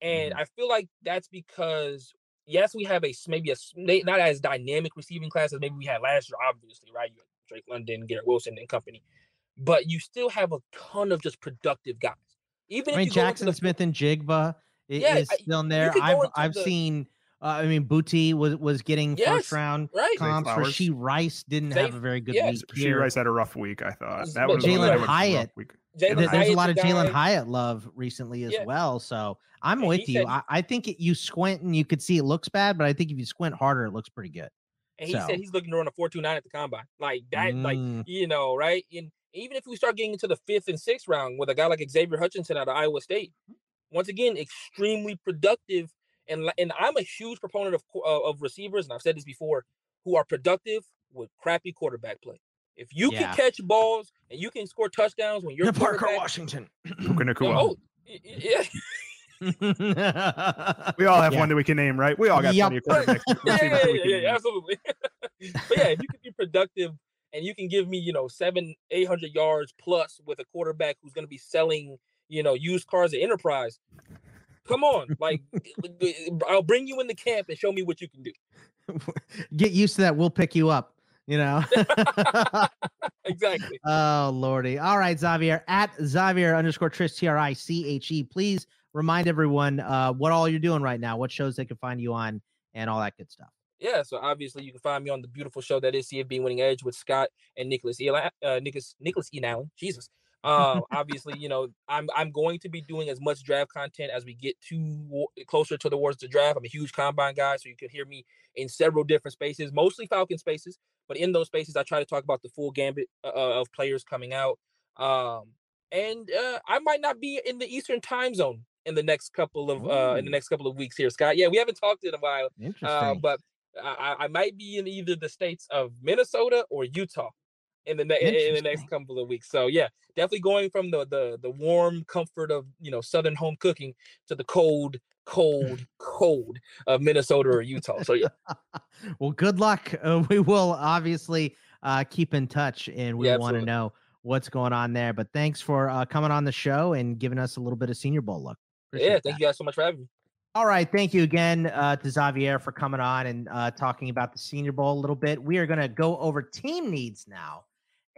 And mm-hmm. I feel like that's because yes, we have a maybe a not as dynamic receiving class as maybe we had last year, obviously, right? You Drake London, Garrett Wilson, and company, but you still have a ton of just productive guys. Even I mean, Jaxon the, Smith-Njigba yeah, is still in there. I've I've the, seen. Uh, I mean, Booty was was getting yes, first round right. comps. Rashee Rice didn't they, have a very good yes. week. Rashee Rice had a rough week. I thought that was Jalin Hyatt. Jalin There's a lot of Jalin Hyatt love recently as yeah. well. So I'm and with you. Said, I, I, think it, you squint and you could see it looks bad, but I think if you squint harder, it looks pretty good. And he so. said he's looking to run a four two nine at the combine, like that, mm. like you know, right? And even if we start getting into the fifth and sixth round with a guy like Xavier Hutchinson out of Iowa State, once again, extremely productive. And and I'm a huge proponent of uh, of receivers, and I've said this before, who are productive with crappy quarterback play. If you yeah. can catch balls and you can score touchdowns when you're (laughs) Parker Washington, Puka (clears throat) Nacua. Oh, yeah. (laughs) we all have yeah. one that we can name, right? We all got yep. plenty of quarterbacks. (laughs) yeah, yeah, yeah, yeah, absolutely. but yeah, if you can be productive and you can give me, you know, seven, eight hundred yards plus with a quarterback who's going to be selling, you know, used cars at Enterprise. Come on, like I'll bring you in the camp and show me what you can do. Get used to that. We'll pick you up you know? (laughs) Exactly. (laughs) Oh lordy. All right xavier at xavier underscore triche t-r-i-c-h-e please remind everyone uh, what all you're doing right now what shows they can find you on and all that good stuff. Yeah so obviously you can find me on the beautiful show that is cfb winning edge with scott and nicholas Eli, uh, nicholas nicholas e. Allen. jesus uh, (laughs) obviously, you know, I'm I'm going to be doing as much draft content as we get to closer to the towards the draft. I'm a huge combine guy, so you can hear me in several different spaces, mostly Falcon spaces. But in those spaces, I try to talk about the full gambit uh, uh of players coming out. Um, and uh, I might not be in the Eastern time zone in the next couple of uh, in the next couple of weeks here, Scott. Yeah, we haven't talked in a while. Interesting. Uh, but I, I might be in either the states of Minnesota or Utah in the ne- in the next couple of weeks. So yeah, definitely going from the the the warm comfort of you know southern home cooking to the cold cold (laughs) cold of Minnesota or Utah. So yeah. (laughs) well, good luck. Uh, we will obviously uh, keep in touch, and we yeah, want to know what's going on there. But thanks for uh, coming on the show and giving us a little bit of Senior Bowl look. Appreciate yeah, thank that. you guys so much for having me. All right. Thank you again uh, to Xavier for coming on and uh, talking about the Senior Bowl a little bit. We are going to go over team needs now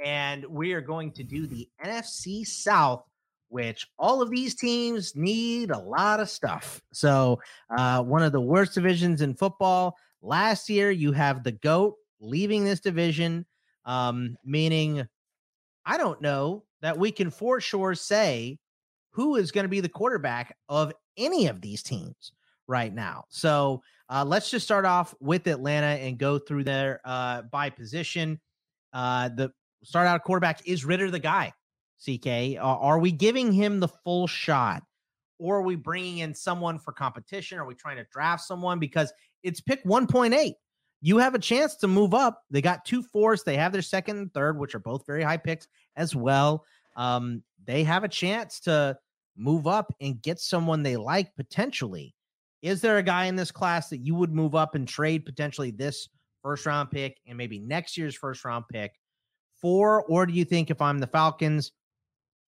and we are going to do the NFC South, which all of these teams need a lot of stuff. So, uh, one of the worst divisions in football. Last year, you have the GOAT leaving this division, um, meaning I don't know that we can for sure say who is going to be the quarterback of any of these teams right now. So uh, let's just start off with Atlanta and go through there uh, by position. Uh, the start out quarterback is Ridder the guy. CK, are we giving him the full shot, or are we bringing in someone for competition? Are we trying to draft someone because it's pick 1.8? You have a chance to move up. They got two fours. They have their second and third, which are both very high picks as well. Um, they have a chance to move up and get someone they like potentially. Is there a guy in this class that you would move up and trade potentially this first round pick and maybe next year's first round pick for? Or do you think if I'm the Falcons,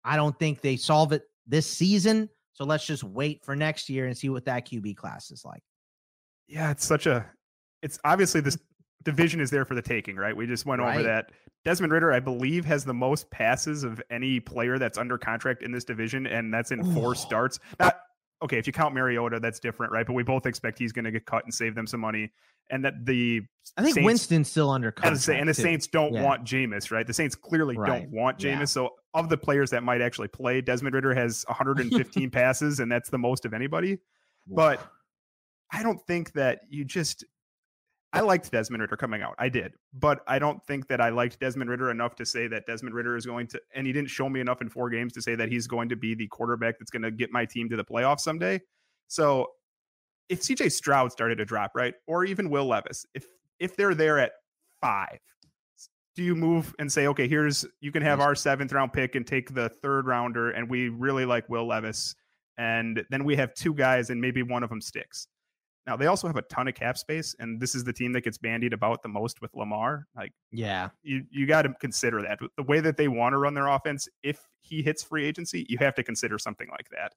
I don't think they solve it this season. So let's just wait for next year and see what that QB class is like. Yeah, it's such a it's obviously this division is there for the taking, right? We just went right. over that. Desmond Ridder, I believe, has the most passes of any player that's under contract in this division, and that's in four starts. Not okay, if you count Mariota, that's different, right? But we both expect he's going to get cut and save them some money. And that the I think Saints, Winston's still under contract. And the, Saints don't yeah. want Jameis, right? The Saints clearly right. don't want Jameis. Yeah. So of the players that might actually play, Desmond Ridder has (laughs) 115 passes, and that's the most of anybody. But I don't think that you just I liked Desmond Ridder coming out. I did. But I don't think that I liked Desmond Ridder enough to say that Desmond Ridder is going to, and he didn't show me enough in four games to say that he's going to be the quarterback that's going to get my team to the playoffs someday. So if CJ Stroud started to drop, right, or even Will Levis, if if they're there at five, do you move and say, okay, here's you can have our seventh round pick and take the third rounder, and we really like Will Levis, and then we have two guys, and maybe one of them sticks. Now they also have a ton of cap space, and this is the team that gets bandied about the most with Lamar. Like, yeah, you you got to consider that the way that they want to run their offense. If he hits free agency, you have to consider something like that.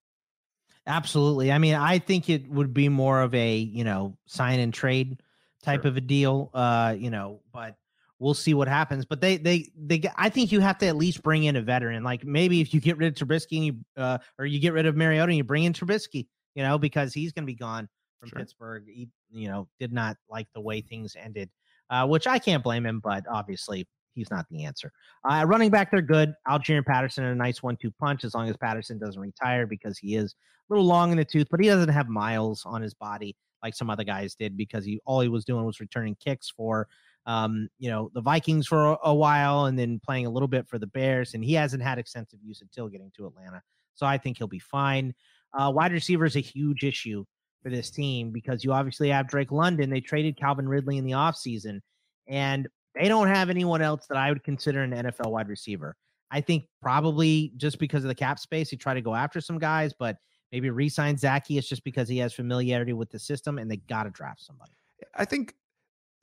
Absolutely. I mean, I think it would be more of a you know sign and trade type sure. of a deal. Uh, you know, but we'll see what happens. But they they they I think you have to at least bring in a veteran. Like maybe if you get rid of Trubisky and you uh, or you get rid of Mariota and you bring in Trubisky, you know, because he's going to be gone from sure. Pittsburgh. He, you know, did not like the way things ended, uh, which I can't blame him, but obviously he's not the answer. Uh, running back, they're good. Allgeier Patterson a nice one-two punch as long as Patterson doesn't retire because he is a little long in the tooth, but he doesn't have miles on his body like some other guys did because he all he was doing was returning kicks for um, you know, the Vikings for a, a while and then playing a little bit for the Bears, and he hasn't had extensive use until getting to Atlanta. So I think he'll be fine. Uh, wide receiver is a huge issue for this team because you obviously have Drake London. They traded Calvin Ridley in the offseason, and they don't have anyone else that I would consider an NFL wide receiver. I think probably just because of the cap space, he tried to go after some guys, but maybe re-sign Zaccheaus just because he has familiarity with the system and they got to draft somebody. I think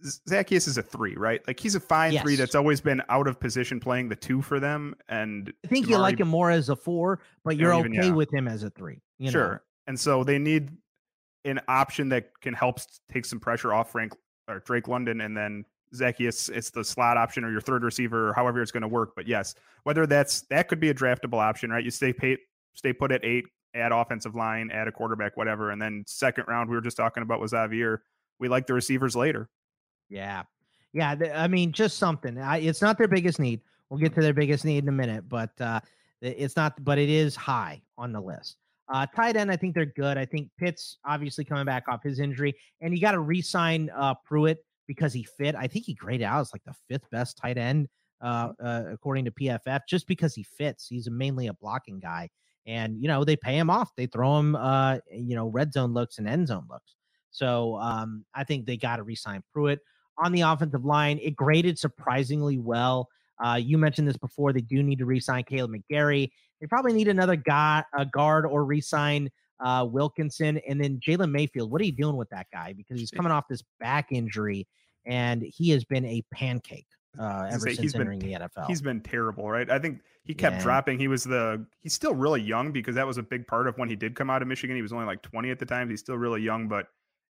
Zaccheaus is a three, right? Like he's a fine yes. three that's always been out of position playing the two for them. And I think you like him more as a four, but you're even, okay yeah. with him as a three. sure. Know? And so they need an option that can help take some pressure off Frank or Drake London, and then Zaccheaus, it's the slot option or your third receiver, or however it's going to work. But yes, whether that's that could be a draftable option, right? You stay pay, stay put at eight, add offensive line, add a quarterback, whatever, and then second round we were just talking about was Xavier. We like the receivers later. Yeah, yeah. I mean, just something. I, it's not their biggest need. We'll get to their biggest need in a minute, but uh, it's not. But it is high on the list. Uh, tight end, I think they're good. I think Pitts obviously coming back off his injury, and you got to re-sign uh, Pruitt because he fit. I think he graded out as like the fifth best tight end uh, uh, according to PFF, just because he fits. He's mainly a blocking guy, and you know they pay him off. They throw him, uh, you know, red zone looks and end zone looks. So um, I think they got to re-sign Pruitt on the offensive line. It graded surprisingly well. Uh, you mentioned this before. They do need to re-sign Kaleb McGary. They probably need another guy, a guard, or re-sign uh, Wilkinson, and then Jalen Mayfield. What are you doing with that guy? Because he's coming off this back injury, and he has been a pancake uh, ever since entering been, the NFL. He's been terrible, right? I think he kept yeah. dropping. He was the he's still really young because that was a big part of when he did come out of Michigan. He was only like 20 at the time. He's still really young, but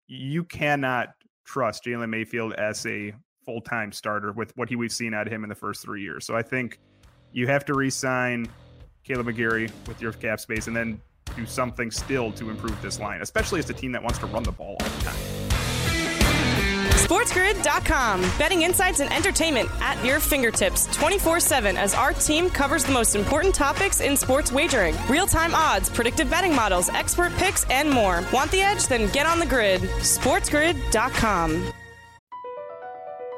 you cannot trust Jalen Mayfield as a full time starter with what he we've seen out of him in the first three years. So I think you have to re-sign Kaleb McGary with your cap space, and then do something still to improve this line, especially as a team that wants to run the ball all the time. SportsGrid.com. Betting insights and entertainment at your fingertips 24 7 as our team covers the most important topics in sports wagering real time odds, predictive betting models, expert picks, and more. Want the edge? Then get on the grid. SportsGrid.com.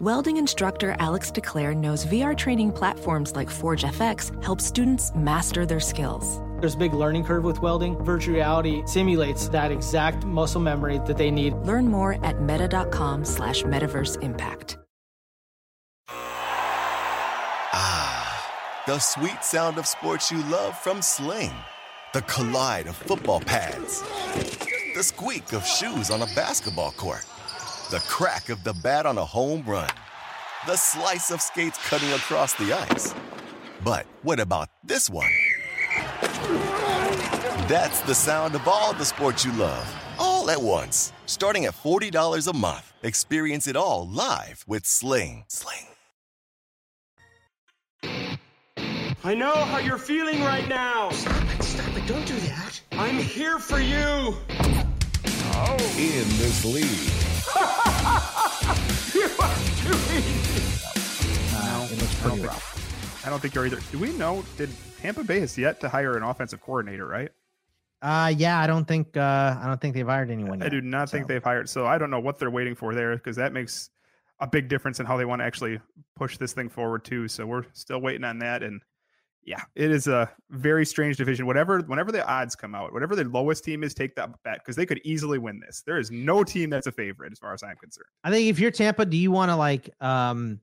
Welding instructor Alex DeClaire knows VR training platforms like Forge FX help students master their skills. There's a big learning curve with welding. Virtual reality simulates that exact muscle memory that they need. Learn more at meta.com slash metaverse impact. Ah, the sweet sound of sports you love from Sling. The collide of football pads. The squeak of shoes on a basketball court. The crack of the bat on a home run. The slice of skates cutting across the ice. But what about this one? That's the sound of all the sports you love, all at once. Starting at $40 a month. Experience it all live with Sling. Sling. I know how you're feeling right now. Stop it, stop it, don't do that. I'm here for you. Oh. In this league. You are too easy. Uh, it looks pretty rough. I don't think you're either. Do we know? Did Tampa Bay has yet to hire an offensive coordinator, right? Uh yeah, I don't think uh I don't think they've hired anyone. I yet, do not so. think they've hired. So I don't know what they're waiting for there because that makes a big difference in how they want to actually push this thing forward too. So we're still waiting on that. And yeah, it is a very strange division. Whatever, whenever the odds come out, whatever the lowest team is, take that bet because they could easily win this. There is no team that's a favorite as far as I'm concerned. I think if you're Tampa, do you want to like um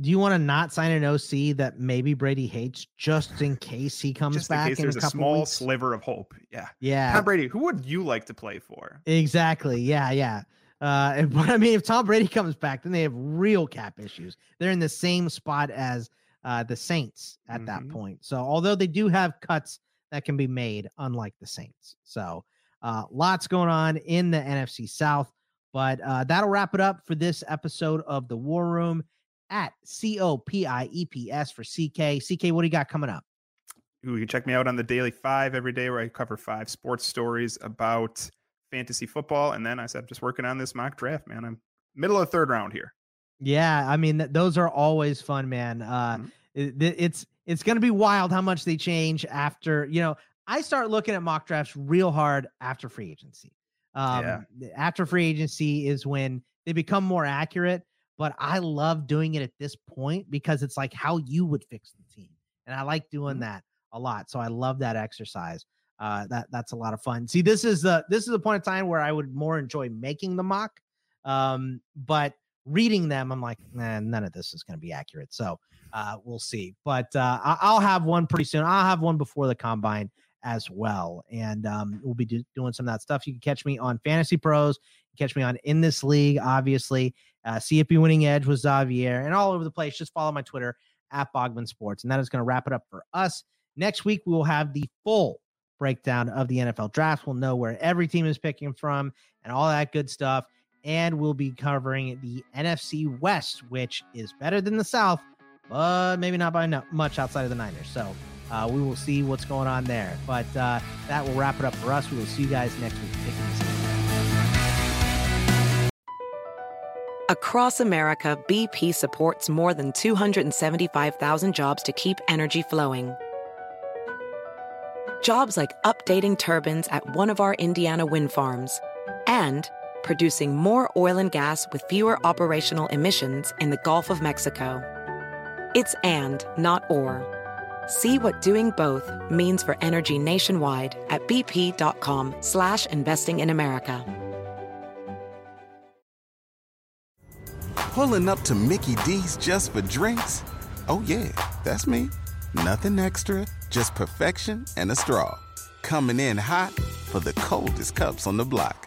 do you want to not sign an OC that maybe Brady hates just in case he comes Just back in case in there's a a, couple small weeks? sliver of hope. Yeah. Yeah. Tom Brady, who would you like to play for? Exactly. Yeah, yeah. Uh, (laughs) but I mean, if Tom Brady comes back, then they have real cap issues. They're in the same spot as uh, the Saints at that Mhm. point. So, although they do have cuts that can be made, unlike the Saints. So, uh, lots going on in the NFC South. But uh, that'll wrap it up for this episode of the War Room at C O P I E P S for CK. CK, what do you got coming up? Ooh, you can check me out on the Daily Five every day, where I cover five sports stories about fantasy football. And then I said, I'm just working on this mock draft, man. I'm middle of third round here. Yeah, I mean th- those are always fun, man. Uh it- it- it's it's going to be wild how much they change after, you know, I start looking at mock drafts real hard after free agency. Um Yeah. after free agency is when they become more accurate, but I love doing it at this point because it's like how you would fix the team. And I like doing that a lot. So I love that exercise. Uh that that's a lot of fun. See, this is the this is the point of time where I would more enjoy making the mock. Um, but reading them, I'm like, nah, none of this is going to be accurate. So uh, we'll see. But uh, I'll have one pretty soon. I'll have one before the combine as well, and um, we'll be do- doing some of that stuff. You can catch me on Fantasy Pros. Catch me on In This League, obviously. Uh, CFB Winning Edge with Xavier, and all over the place. Just follow my Twitter at Bogman Sports, and that is going to wrap it up for us. Next week we will have the full breakdown of the NFL draft. We'll know where every team is picking from and all that good stuff and we'll be covering the NFC West, which is better than the South, but maybe not by much outside of the Niners. So uh, we will see what's going on there. But uh, that will wrap it up for us. We will see you guys next week. Across America, BP supports more than 275,000 jobs to keep energy flowing. Jobs like updating turbines at one of our Indiana wind farms and producing more oil and gas with fewer operational emissions in the Gulf of Mexico. It's and, not or. See what doing both means for energy nationwide at bp.com slash investing in America. Pulling up to Mickey D's just for drinks? Oh, yeah, that's me. Nothing extra, just perfection and a straw. Coming in hot for the coldest cups on the block.